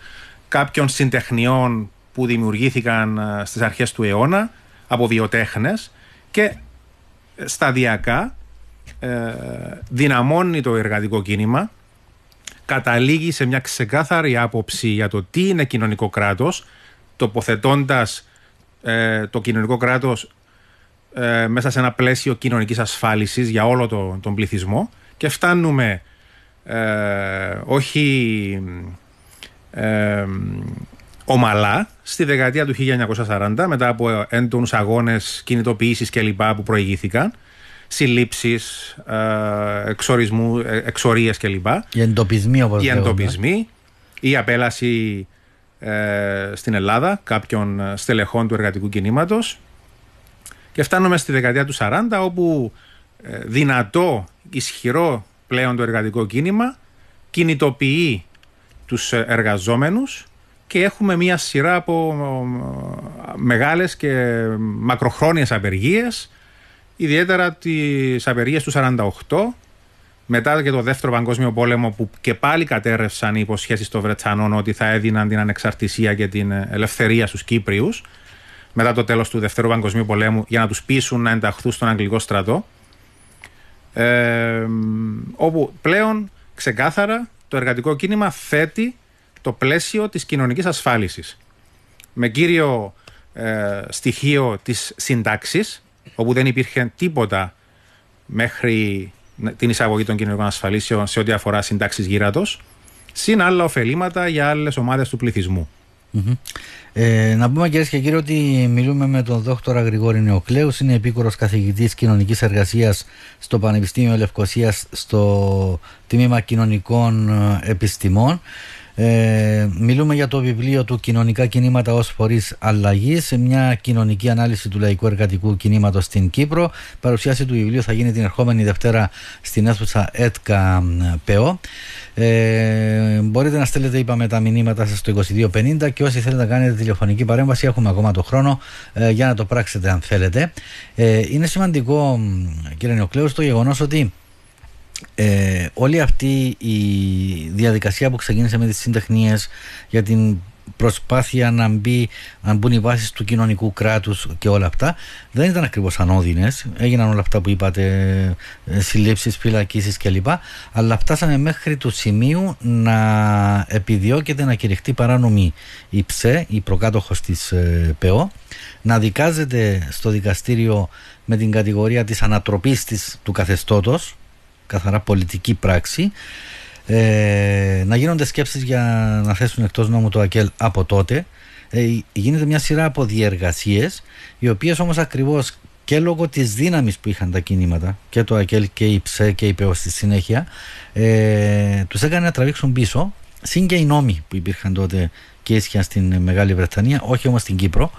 κάποιων συντεχνιών που δημιουργήθηκαν ε, στις αρχές του αιώνα από βιοτέχνες και σταδιακά ε, δυναμώνει το εργατικό κίνημα καταλήγει σε μια ξεκάθαρη άποψη για το τι είναι κοινωνικό κράτος τοποθετώντας ε, το κοινωνικό κράτος ε, μέσα σε ένα πλαίσιο κοινωνικής ασφάλισης για όλο το, τον πληθυσμό και φτάνουμε ε, όχι ε, ομαλά στη δεκαετία του 1940 μετά από έντονους αγώνες, κινητοποιήσεις κλπ που προηγήθηκαν συλλήψεις, ε, εξορισμού, ε, εξορίες κλπ. Οι εντοπισμοί όπως Οι εντοπισμοί, η απέλαση ε, στην Ελλάδα κάποιων ε, στελεχών του εργατικού κινήματος και φτάνουμε στη δεκαετία του 40 όπου ε, δυνατό, ισχυρό πλέον το εργατικό κίνημα κινητοποιεί τους εργαζόμενους και έχουμε μια σειρά από μεγάλες και μακροχρόνιες απεργίες ιδιαίτερα τις απεργίες του 48 μετά και το δεύτερο παγκόσμιο πόλεμο που και πάλι κατέρευσαν οι υποσχέσεις των Βρετανών ότι θα έδιναν την ανεξαρτησία και την ελευθερία στους Κύπριους μετά το τέλος του δεύτερου παγκοσμίου πολέμου για να τους πείσουν να ενταχθούν στον Αγγλικό στρατό. Ε, όπου πλέον ξεκάθαρα το εργατικό κίνημα θέτει το πλαίσιο της κοινωνικής ασφάλισης με κύριο ε, στοιχείο της συντάξης όπου δεν υπήρχε τίποτα μέχρι την εισαγωγή των κοινωνικών ασφαλίσεων σε ό,τι αφορά συντάξεις γύρατος, συν άλλα ωφελήματα για άλλες ομάδες του πληθυσμού. Ε, να πούμε κυρίες και κύριοι ότι μιλούμε με τον δόκτωρα Γρηγόρη Νεοκλέους, είναι επίκορο καθηγητής κοινωνικής εργασίας στο Πανεπιστήμιο Λευκοσίας στο τμήμα κοινωνικών επιστημών. Ε, μιλούμε για το βιβλίο του «Κοινωνικά κινήματα ως φορείς αλλαγής» σε μια κοινωνική ανάλυση του λαϊκού εργατικού κινήματος στην Κύπρο. Παρουσίαση του βιβλίου θα γίνει την ερχόμενη Δευτέρα στην αίθουσα ΕΤΚΑ ΠΕΟ. Ε, μπορείτε να στέλνετε είπαμε τα μηνύματα σας στο 2250 και όσοι θέλετε να κάνετε τηλεφωνική παρέμβαση έχουμε ακόμα το χρόνο ε, για να το πράξετε αν θέλετε. Ε, είναι σημαντικό κύριε Νεοκλέους το γεγονός ότι ε, όλη αυτή η διαδικασία που ξεκίνησε με τις συντεχνίες για την προσπάθεια να, μπει, να μπουν οι βάσεις του κοινωνικού κράτους και όλα αυτά δεν ήταν ακριβώς ανώδυνες. Έγιναν όλα αυτά που είπατε, ε, συλλήψεις, φυλακίσεις κλπ. Αλλά φτάσαμε μέχρι του σημείου να επιδιώκεται να κηρυχτεί παράνομη η ΨΕ, η προκάτοχος της ε, ΠΕΟ, να δικάζεται στο δικαστήριο με την κατηγορία της ανατροπής της, του καθεστώτος καθαρά πολιτική πράξη ε, να γίνονται σκέψεις για να θέσουν εκτός νόμου το ΑΚΕΛ από τότε ε, γίνεται μια σειρά από διεργασίες οι οποίες όμως ακριβώς και λόγω της δύναμης που είχαν τα κινήματα και το ΑΚΕΛ και η ΨΕ και η ΠΕΟ στη συνέχεια ε, τους έκανε να τραβήξουν πίσω συν και οι νόμοι που υπήρχαν τότε και ίσχυαν στην Μεγάλη Βρετανία όχι όμως στην Κύπρο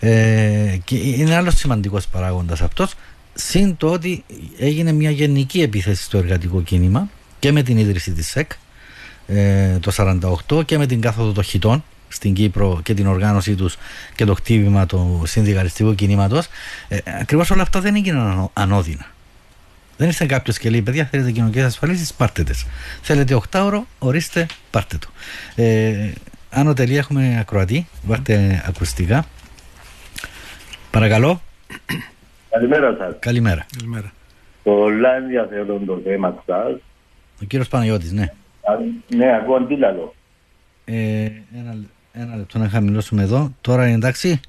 ε, και είναι άλλος σημαντικός παράγοντας αυτός. Συν το ότι έγινε μια γενική επίθεση στο εργατικό κίνημα και με την ίδρυση της ΣΕΚ ε, το 1948 και με την κάθοδο των χιτών στην Κύπρο και την οργάνωσή τους και το χτύπημα του συνδικαλιστικού κινήματος ε, ακριβώς όλα αυτά δεν έγιναν ανώδυνα δεν ήρθε κάποιος και λέει: Παιδιά, θέλετε κοινωνικές ασφαλίσεις, πάρτε τι. Θέλετε 8 ώρο, ορίστε, πάρτε το. Ε, άνω τελεία έχουμε ακροατή, βάλτε ακουστικά. Παρακαλώ. Καλημέρα σας. Καλημέρα. Καλημέρα. Πολλά ενδιαφέρον το θέμα σας. Ο κύριος Παναγιώτης, ναι. Ναι, ακούω αντίλαλο. Ε, ένα, ένα λεπτό να χαμηλώσουμε εδώ. Τώρα είναι εντάξει;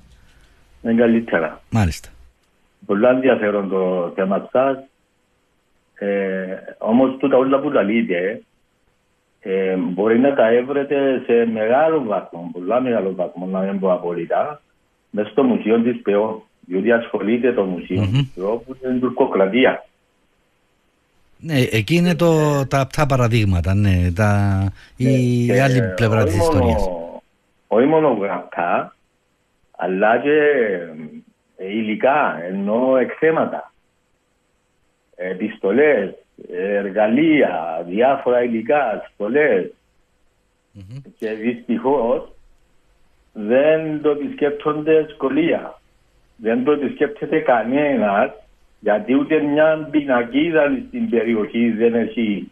Είναι καλύτερα. Μάλιστα. Πολλά ενδιαφέρον το θέμα σας. Ε, Όμως τούτα όλα που τα λέτε ε, μπορεί να τα έβρετε σε μεγάλο βαθμό, πολλά μεγάλο βαθμό, να μην πω απόλυτα, μέσα στο μουσείο της ΠΕΟ. Διότι ασχολείται το μουσείο mm-hmm. της ΠΕΟ που είναι τουρκοκρατία. Ναι, εκεί είναι το, τα απτά παραδείγματα, ναι, τα, η, η άλλη πλευρά της ιστορίας. Όχι μόνο γραπτά, αλλά και ε, υλικά, ενώ εκθέματα, επιστολές, εργαλεία, διάφορα υλικά, στολές. Mm-hmm. Και δυστυχώς δεν το επισκέπτονται σχολεία. Δεν το επισκέπτεται κανένας γιατί ούτε μια πινακίδα στην περιοχή δεν έχει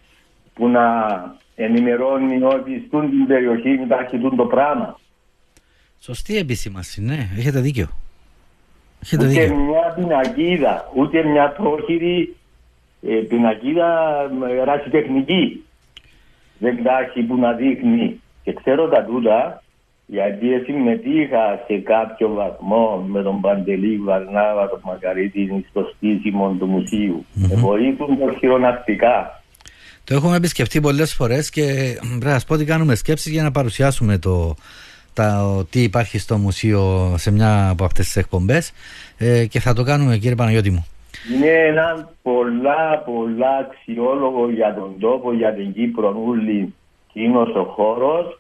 που να ενημερώνει ότι στην περιοχή υπάρχει το πράγμα. Σωστή επισήμαση, ναι, έχετε δίκιο. Έχετε ούτε δίκιο. μια πινακίδα, ούτε μια πρόχειρη ε, πινακίδα ρασιτεχνική δεν υπάρχει που να δείχνει. Και ξέρω τα τούτα γιατί συμμετείχα σε κάποιο βαθμό με τον Παντελή Βαρνάβα, τον Μακαρίτη, στο στήσιμο του μουσείου. Mm-hmm. Βοήθουν το χειρονακτικά. Το έχουμε επισκεφτεί πολλές φορές και πρέπει να πω ότι κάνουμε σκέψεις για να παρουσιάσουμε το, τα, τι υπάρχει στο μουσείο σε μια από αυτές τις εκπομπές ε, και θα το κάνουμε κύριε Παναγιώτη μου. Είναι ένα πολλά πολλά αξιόλογο για τον τόπο, για την Κύπρο ούλη ο χώρος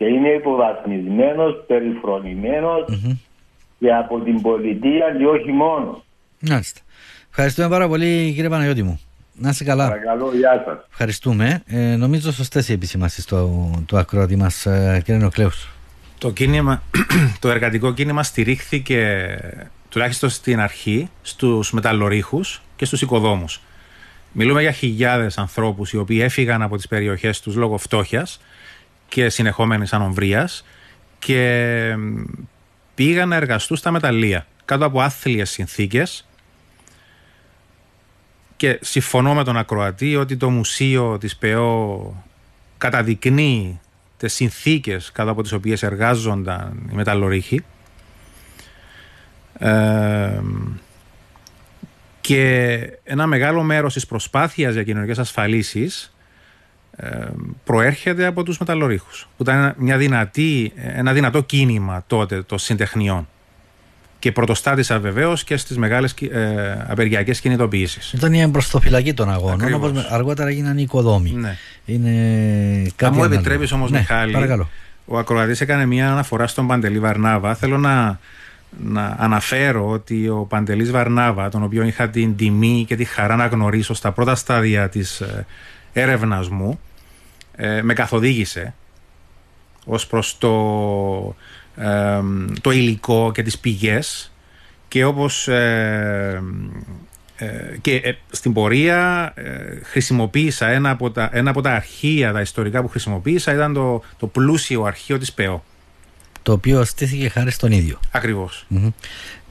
και είναι υποβαθμισμένος, περιφρονημένος mm-hmm. και από την πολιτεία και όχι μόνος. Μάλιστα. Ευχαριστούμε πάρα πολύ κύριε Παναγιώτη μου. Να είσαι καλά. Παρακαλώ, γεια σας. Ευχαριστούμε. Ε, νομίζω σωστές οι επισημάσεις του, του ακροατή μας ε, κύριε Νοκλέους. Το, κίνημα, <clears throat> το εργατικό κίνημα στηρίχθηκε τουλάχιστον στην αρχή στους μεταλλορίχους και στους οικοδόμους. Μιλούμε για χιλιάδες ανθρώπους οι οποίοι έφυγαν από τις περιοχές τους λόγω φτώχειας και συνεχόμενης ανομβρίας και πήγαν να εργαστούν στα μεταλλεία κάτω από άθλιες συνθήκες. Και συμφωνώ με τον Ακροατή ότι το μουσείο της ΠΕΟ καταδεικνύει τις συνθήκες κάτω από τις οποίες εργάζονταν οι μεταλλορύχοι. Ε, και ένα μεγάλο μέρος της προσπάθειας για κοινωνικές ασφαλίσεις ε, προέρχεται από τους μεταλλορύχους που ήταν μια δυνατή, ένα δυνατό κίνημα τότε των συντεχνιών και πρωτοστάτησα βεβαίω και στις μεγάλες ε, απεργιακές κινητοποιήσεις. Ήταν η εμπροστοφυλακή των αγώνων, όπως αργότερα έγιναν οι οικοδόμοι. Ναι. Είναι κάτι Αν μου επιτρέπεις όμως, ναι, Μιχάλη, παρακαλώ. ο Ακροατής έκανε μια αναφορά στον Παντελή Βαρνάβα. Θέλω να, να αναφέρω ότι ο Παντελής Βαρνάβα, τον οποίο είχα την τιμή και τη χαρά να γνωρίσω στα πρώτα στάδια της ε, έρευνας μου, ε, με καθοδήγησε ως προς το το υλικό και τις πηγές και όπως ε, ε, και ε, στην πορεία χρησιμοποίησα ένα από, τα, ένα από τα αρχεία, τα ιστορικά που χρησιμοποίησα ήταν το, το πλούσιο αρχείο της ΠΕΟ το οποίο στήθηκε χάρη στον ίδιο. Ακριβώς.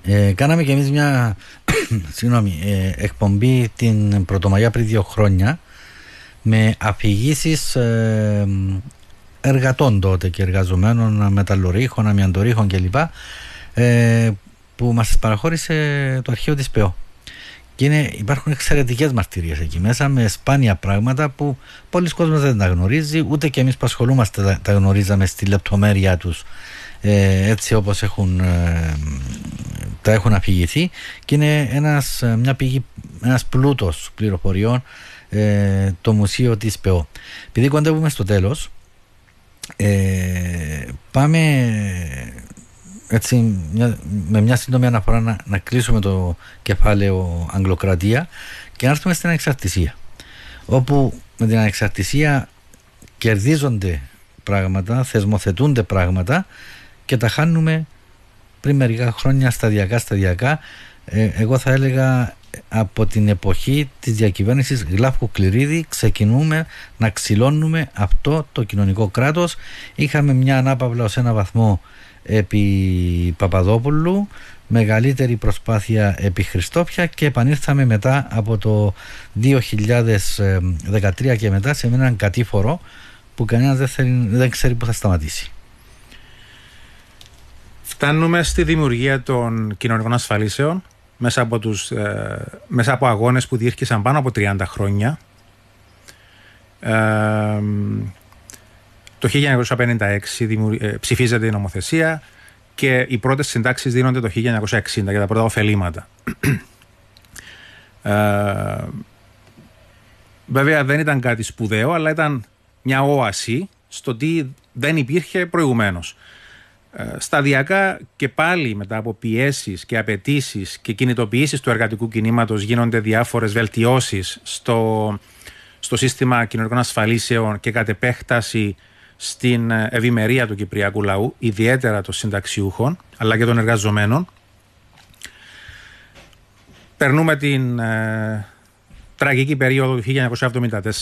Ε, κάναμε και εμείς μια <coughs> συγγνώμη, ε, εκπομπή την Πρωτομαγιά πριν δύο χρόνια με αφηγήσεις ε, εργατών τότε και εργαζομένων μεταλλορίχων, αμυαντορίχων κλπ. Ε, που μας παραχώρησε το αρχείο της ΠΕΟ. Και είναι, υπάρχουν εξαιρετικές μαρτυρίες εκεί μέσα με σπάνια πράγματα που πολλοί κόσμοι δεν τα γνωρίζει, ούτε και εμείς που ασχολούμαστε τα, τα γνωρίζαμε στη λεπτομέρειά τους ε, έτσι όπως έχουν, ε, τα έχουν αφηγηθεί. Και είναι ένας, μια πηγή, ένας πλούτος πληροφοριών ε, το μουσείο της ΠΕΟ. Επειδή κοντεύουμε στο τέλος, ε, πάμε έτσι, μια, με μια σύντομη αναφορά να, να κλείσουμε το κεφάλαιο Αγγλοκρατία και να έρθουμε στην ανεξαρτησία. Όπου με την ανεξαρτησία κερδίζονται πράγματα, θεσμοθετούνται πράγματα και τα χάνουμε πριν μερικά χρόνια σταδιακά σταδιακά ε, εγώ θα έλεγα από την εποχή της διακυβέρνησης Γλάφκου Κληρίδη ξεκινούμε να ξυλώνουμε αυτό το κοινωνικό κράτος είχαμε μια ανάπαυλα ως ένα βαθμό επί Παπαδόπουλου μεγαλύτερη προσπάθεια επί Χριστόφια και επανήλθαμε μετά από το 2013 και μετά σε έναν κατήφορο που κανένας δεν, δεν ξέρει που θα σταματήσει. Φτάνουμε στη δημιουργία των κοινωνικών ασφαλίσεων μέσα από, τους, ε, μέσα από αγώνες που διήρκησαν πάνω από 30 χρόνια. Ε, το 1956 ε, ψηφίζεται η νομοθεσία και οι πρώτες συντάξεις δίνονται το 1960 για τα πρώτα ωφελήματα. Ε, βέβαια δεν ήταν κάτι σπουδαίο, αλλά ήταν μια όαση στο τι δεν υπήρχε προηγουμένως. Ε, σταδιακά και πάλι μετά από πιέσεις και απαιτήσεις και κινητοποιήσεις του εργατικού κινήματος γίνονται διάφορες βελτιώσεις στο, στο σύστημα κοινωνικών ασφαλίσεων και κατ' επέκταση στην ε, ευημερία του κυπριακού λαού, ιδιαίτερα των συνταξιούχων, αλλά και των εργαζομένων. Περνούμε την ε, τραγική περίοδο του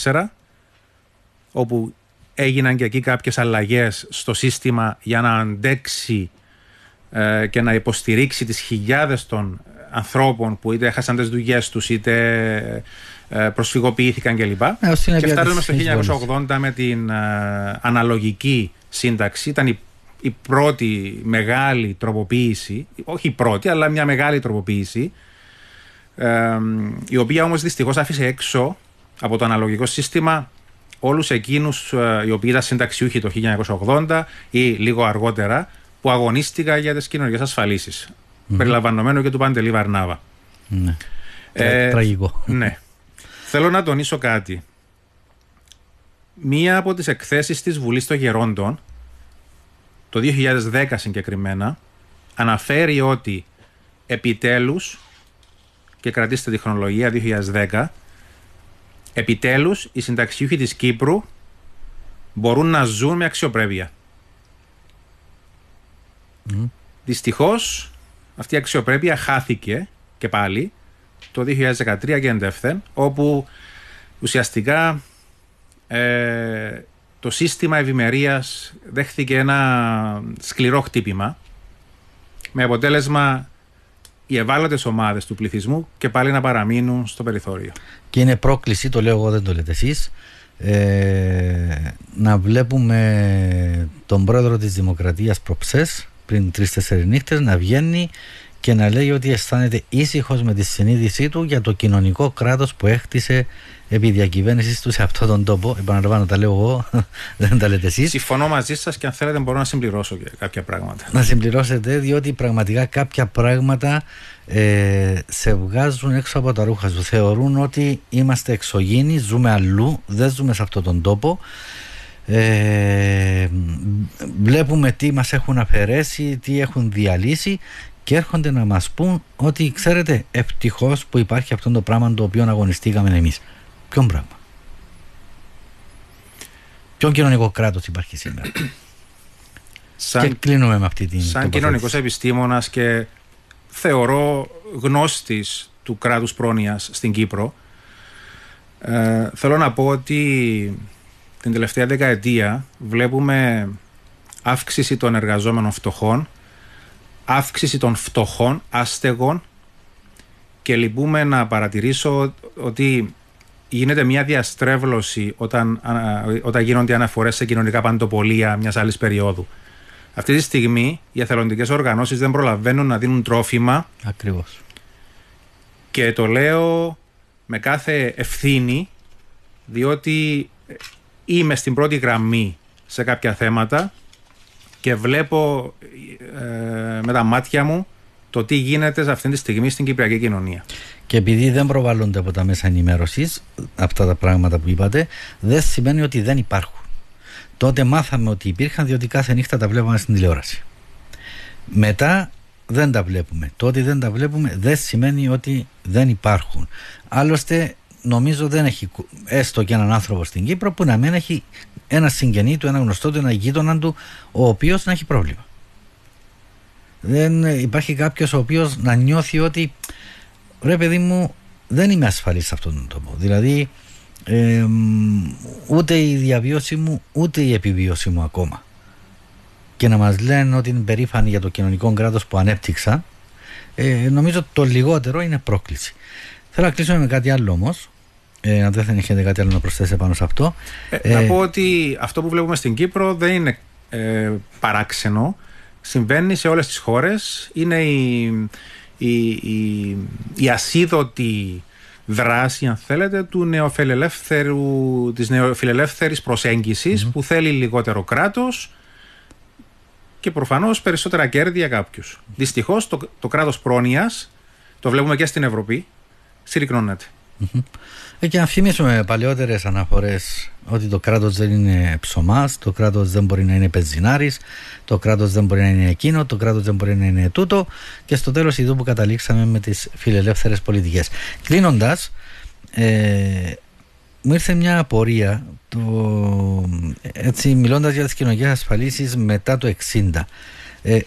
1974, όπου έγιναν και εκεί κάποιες αλλαγές στο σύστημα για να αντέξει ε, και να υποστηρίξει τις χιλιάδες των ανθρώπων που είτε έχασαν τις δουλειές τους είτε ε, προσφυγοποιήθηκαν κλπ. Ε, και φτάσαμε στο 1980 με την ε, αναλογική σύνταξη. Ήταν η, η πρώτη μεγάλη τροποποίηση, όχι η πρώτη, αλλά μια μεγάλη τροποποίηση, η οποία όμως δυστυχώς άφησε έξω από το αναλογικό σύστημα όλους εκείνους οι οποίοι ήταν συνταξιούχοι το 1980 ή λίγο αργότερα που αγωνίστηκαν για τις κοινωνικές ασφαλίσεις. Mm-hmm. Περιλαμβανομένου και του Παντελή Βαρνάβα. Ναι. Ε, Τραγικό. Ναι. Θέλω να τονίσω κάτι. Μία από τις εκθέσεις της Βουλής των Γερόντων, το 2010 συγκεκριμένα, αναφέρει ότι επιτέλους, και κρατήστε τη χρονολογία 2010, επιτέλους οι συνταξιούχοι της Κύπρου μπορούν να ζουν με αξιοπρέπεια. Mm. Δυστυχώς αυτή η αξιοπρέπεια χάθηκε και πάλι το 2013 και εντεύθεν, όπου ουσιαστικά ε, το σύστημα ευημερίας δέχθηκε ένα σκληρό χτύπημα με αποτέλεσμα οι ευάλωτες ομάδες του πληθυσμού και πάλι να παραμείνουν στο περιθώριο. Και είναι πρόκληση, το λέω εγώ δεν το λέτε εσείς, ε, να βλέπουμε τον πρόεδρο της Δημοκρατίας προψές πριν τρεις-τέσσερις νύχτες να βγαίνει και να λέει ότι αισθάνεται ήσυχος με τη συνείδησή του για το κοινωνικό κράτος που έχτισε επί διακυβέρνησης του σε αυτόν τον τόπο. Επαναλαμβάνω, τα λέω εγώ, <laughs> δεν τα λέτε εσείς. Συμφωνώ μαζί σας και αν θέλετε μπορώ να συμπληρώσω και κάποια πράγματα. Να συμπληρώσετε, διότι πραγματικά κάποια πράγματα ε, σε βγάζουν έξω από τα ρούχα σου. Θεωρούν ότι είμαστε εξωγήινοι, ζούμε αλλού, δεν ζούμε σε αυτόν τον τόπο. Ε, βλέπουμε τι μας έχουν αφαιρέσει, τι έχουν διαλύσει και έρχονται να μας πούν ότι ξέρετε ευτυχώς που υπάρχει αυτό το πράγμα το οποίο αγωνιστήκαμε εμείς. Ποιο πράγμα; Ποιο κοινωνικό κράτος υπάρχει σήμερα; <clears throat> Σαν, και κλείνουμε με αυτή την Σαν κοινωνικός επιστήμονας και θεωρώ γνώστης του κράτους πρόνοιας στην Κύπρο ε, θέλω να πω ότι την τελευταία δεκαετία βλέπουμε αύξηση των εργαζόμενων φτωχών, αύξηση των φτωχών, άστεγων και λυπούμε να παρατηρήσω ότι γίνεται μια διαστρέβλωση όταν, όταν γίνονται αναφορές σε κοινωνικά παντοπολία μιας άλλης περίοδου. Αυτή τη στιγμή οι εθελοντικές οργανώσεις δεν προλαβαίνουν να δίνουν τρόφιμα. Ακριβώς. Και το λέω με κάθε ευθύνη διότι είμαι στην πρώτη γραμμή σε κάποια θέματα και βλέπω ε, με τα μάτια μου το τι γίνεται σε αυτή τη στιγμή στην Κυπριακή κοινωνία. Και επειδή δεν προβάλλονται από τα μέσα ενημέρωσης αυτά τα πράγματα που είπατε, δεν σημαίνει ότι δεν υπάρχουν. Τότε μάθαμε ότι υπήρχαν διότι κάθε νύχτα τα βλέπαμε στην τηλεόραση. Μετά δεν τα βλέπουμε. Το ότι δεν τα βλέπουμε δεν σημαίνει ότι δεν υπάρχουν. Άλλωστε νομίζω δεν έχει έστω και έναν άνθρωπο στην Κύπρο που να μην έχει ένα συγγενή του, ένα γνωστό του, ένα γείτονα του, ο οποίος να έχει πρόβλημα. Δεν υπάρχει κάποιος ο οποίος να νιώθει ότι ρε παιδί μου δεν είμαι ασφαλής σε αυτόν τον τόπο. Δηλαδή ε, ούτε η διαβίωση μου ούτε η επιβίωση μου ακόμα. Και να μας λένε ότι είναι περήφανοι για το κοινωνικό κράτος που ανέπτυξα ε, νομίζω το λιγότερο είναι πρόκληση. Θέλω να κλείσω με κάτι άλλο όμως ε, αν δεν έχετε κάτι άλλο να προσθέσετε πάνω σε αυτό. Ε, να ε, πω ότι αυτό που βλέπουμε στην Κύπρο δεν είναι ε, παράξενο. Συμβαίνει σε όλες τις χώρες. Είναι η, η, η, η ασίδωτη δράση, αν θέλετε, του νεοφιλελεύθερου, της νεοφιλελεύθερης που θέλει λιγότερο κράτος και προφανώς περισσότερα κέρδη για κάποιους. Δυστυχώς το, το κράτος πρόνοιας, το βλέπουμε και στην Ευρωπή, συρρυκνώνεται. Ε, και να θυμίσουμε παλαιότερες αναφορές ότι το κράτος δεν είναι ψωμάς, το κράτος δεν μπορεί να είναι πεζινάρης, το κράτος δεν μπορεί να είναι εκείνο, το κράτος δεν μπορεί να είναι τούτο. Και στο τέλος, εδώ που καταλήξαμε με τις φιλελεύθερες πολιτικές. Κλείνοντας, ε, μου ήρθε μια απορία το, έτσι μιλώντας για τις κοινωνικές ασφαλίσεις μετά το 60 ε,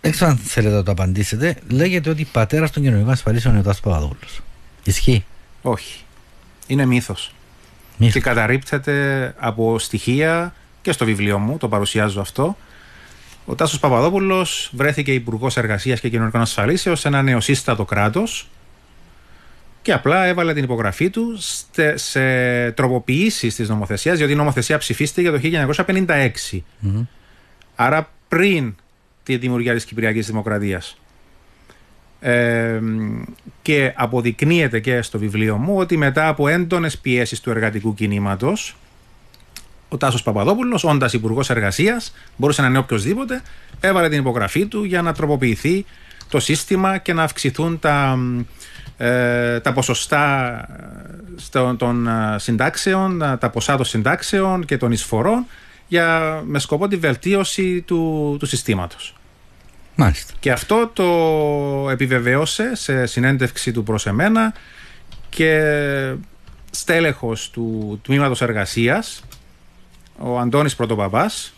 δεν ξέρω αν θέλετε να το απαντήσετε λέγεται ότι πατέρας των κοινωνικών ασφαλίσεων είναι ο Τάσος Παπαδόπουλος ισχύει όχι. Είναι μύθος. Και καταρρύπτεται από στοιχεία και στο βιβλίο μου, το παρουσιάζω αυτό. Ο Τάσος Παπαδόπουλος βρέθηκε υπουργός Εργασίας και Κοινωνικών Ασφαλίσεως σε ένα νεοσύστατο κράτος και απλά έβαλε την υπογραφή του σε τροποποιήσεις της νομοθεσίας, διότι η νομοθεσία ψηφίστηκε το 1956. Άρα πριν τη δημιουργία της Κυπριακής Δημοκρατία και αποδεικνύεται και στο βιβλίο μου ότι μετά από έντονες πιέσεις του εργατικού κινήματος ο Τάσος Παπαδόπουλος, όντας υπουργός Εργασίας, μπορούσε να είναι οποιοδήποτε, έβαλε την υπογραφή του για να τροποποιηθεί το σύστημα και να αυξηθούν τα, ε, τα ποσοστά ε, των ε, συντάξεων, τα ποσά των συντάξεων και των εισφορών για, με σκοπό τη βελτίωση του, του συστήματος. Μάλιστα. Και αυτό το επιβεβαίωσε σε συνέντευξη του προς εμένα και στέλεχος του Τμήματος Εργασίας, ο Αντώνης Πρωτοπαπάς,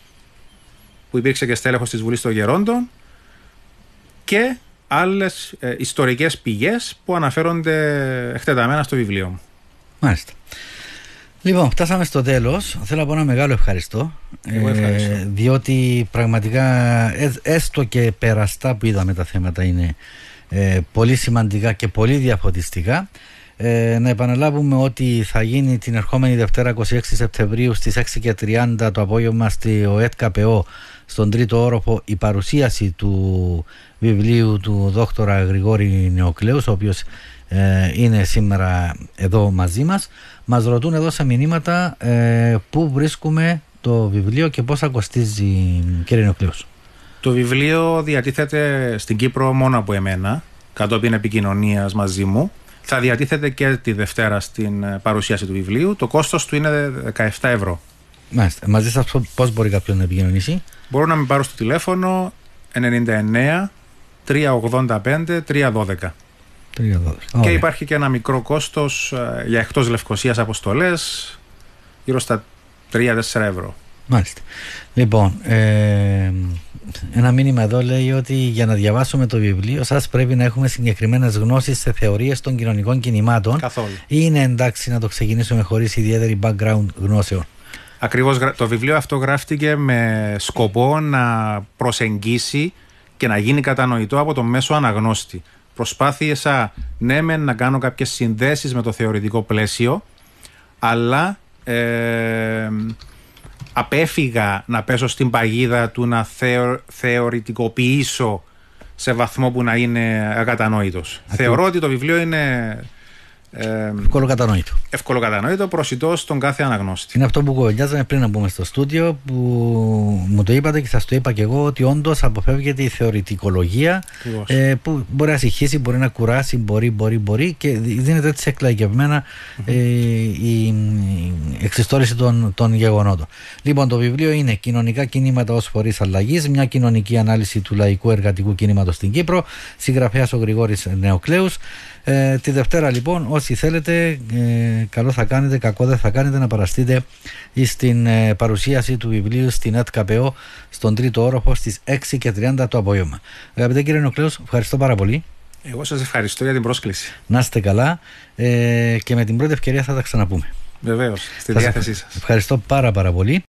που υπήρξε και στέλεχος της Βουλής των Γερόντων και άλλες ε, ιστορικές πηγές που αναφέρονται εκτεταμένα στο βιβλίο μου. Μάλιστα. Λοιπόν, φτάσαμε στο τέλος. Θέλω να πω ένα μεγάλο ευχαριστώ. Ε, διότι πραγματικά ε, έστω και περαστά που είδαμε τα θέματα είναι ε, πολύ σημαντικά και πολύ διαφωτιστικά. Ε, να επαναλάβουμε ότι θα γίνει την ερχόμενη Δευτέρα 26 Σεπτεμβρίου στις 6.30 το απόγευμα στο ΕΤΚΑΠΕΟ στον τρίτο όροφο η παρουσίαση του βιβλίου του δόκτωρα Γρηγόρη Νεοκλέους ο οποίος ε, είναι σήμερα εδώ μαζί μας μας ρωτούν εδώ σε μηνύματα ε, πού βρίσκουμε το βιβλίο και πόσα κοστίζει κύριε Νεοκλέους Το βιβλίο διατίθεται στην Κύπρο μόνο από εμένα κατόπιν επικοινωνίας μαζί μου. Θα διατίθεται και τη Δευτέρα στην ε, παρουσίαση του βιβλίου. Το κόστος του είναι 17 ευρώ. Μάλιστα. Μαζί σας πώς μπορεί κάποιον να επικοινωνήσει; Μπορώ να με πάρω στο τηλέφωνο 99 385 312 και υπάρχει και ένα μικρό κόστος ε, για εκτός Λευκοσίας αποστολές, γύρω στα 3-4 ευρώ. Μάλιστα. Λοιπόν, ε, ένα μήνυμα εδώ λέει ότι για να διαβάσουμε το βιβλίο σας πρέπει να έχουμε συγκεκριμένες γνώσεις σε θεωρίες των κοινωνικών κινημάτων. Καθόλου. Ή είναι εντάξει να το ξεκινήσουμε χωρίς ιδιαίτερη background γνώσεων; Ακριβώς το βιβλίο αυτό γράφτηκε με σκοπό να προσεγγίσει και να γίνει κατανοητό από τον μέσο αναγνώστη. Προσπάθησα ναι με να κάνω κάποιες συνδέσεις με το θεωρητικό πλαίσιο αλλά ε, απέφυγα να πέσω στην παγίδα του να θεω, θεωρητικοποιήσω σε βαθμό που να είναι ακατανόητος. Θεωρώ ότι το βιβλίο είναι ε, εύκολο κατανοήτο. Εύκολο κατανοήτο, προσιτό στον κάθε αναγνώστη. Είναι αυτό που κουβεντιάζαμε πριν να μπούμε στο στούντιο, που μου το είπατε και σας το είπα και εγώ, ότι όντως αποφεύγεται η θεωρητικολογία ε, που μπορεί να συγχύσει, μπορεί να κουράσει, μπορεί, μπορεί, μπορεί και δίνεται έτσι εκλαγευμένα ε, η εξιστόρηση των, των γεγονότων. Λοιπόν, το βιβλίο είναι Κοινωνικά κινήματα ως φορείς αλλαγής, μια κοινωνική ανάλυση του λαϊκού εργατικού κινήματος στην Κύπρο, συγγραφέας ο Γρηγόρης Νεοκλέους. Ε, τη Δευτέρα λοιπόν όσοι θέλετε ε, καλό θα κάνετε, κακό δεν θα κάνετε να παραστείτε στην ε, παρουσίαση του βιβλίου στην ΕΤΚΑΠΕΟ στον τρίτο όροφο στις 6 και 30 το απόγευμα. Αγαπητέ κύριε Νοκλέους, ευχαριστώ πάρα πολύ. Εγώ σας ευχαριστώ για την πρόσκληση. Να είστε καλά ε, και με την πρώτη ευκαιρία θα τα ξαναπούμε. Βεβαίως, στη διάθεσή σας. Ευχαριστώ πάρα πάρα πολύ.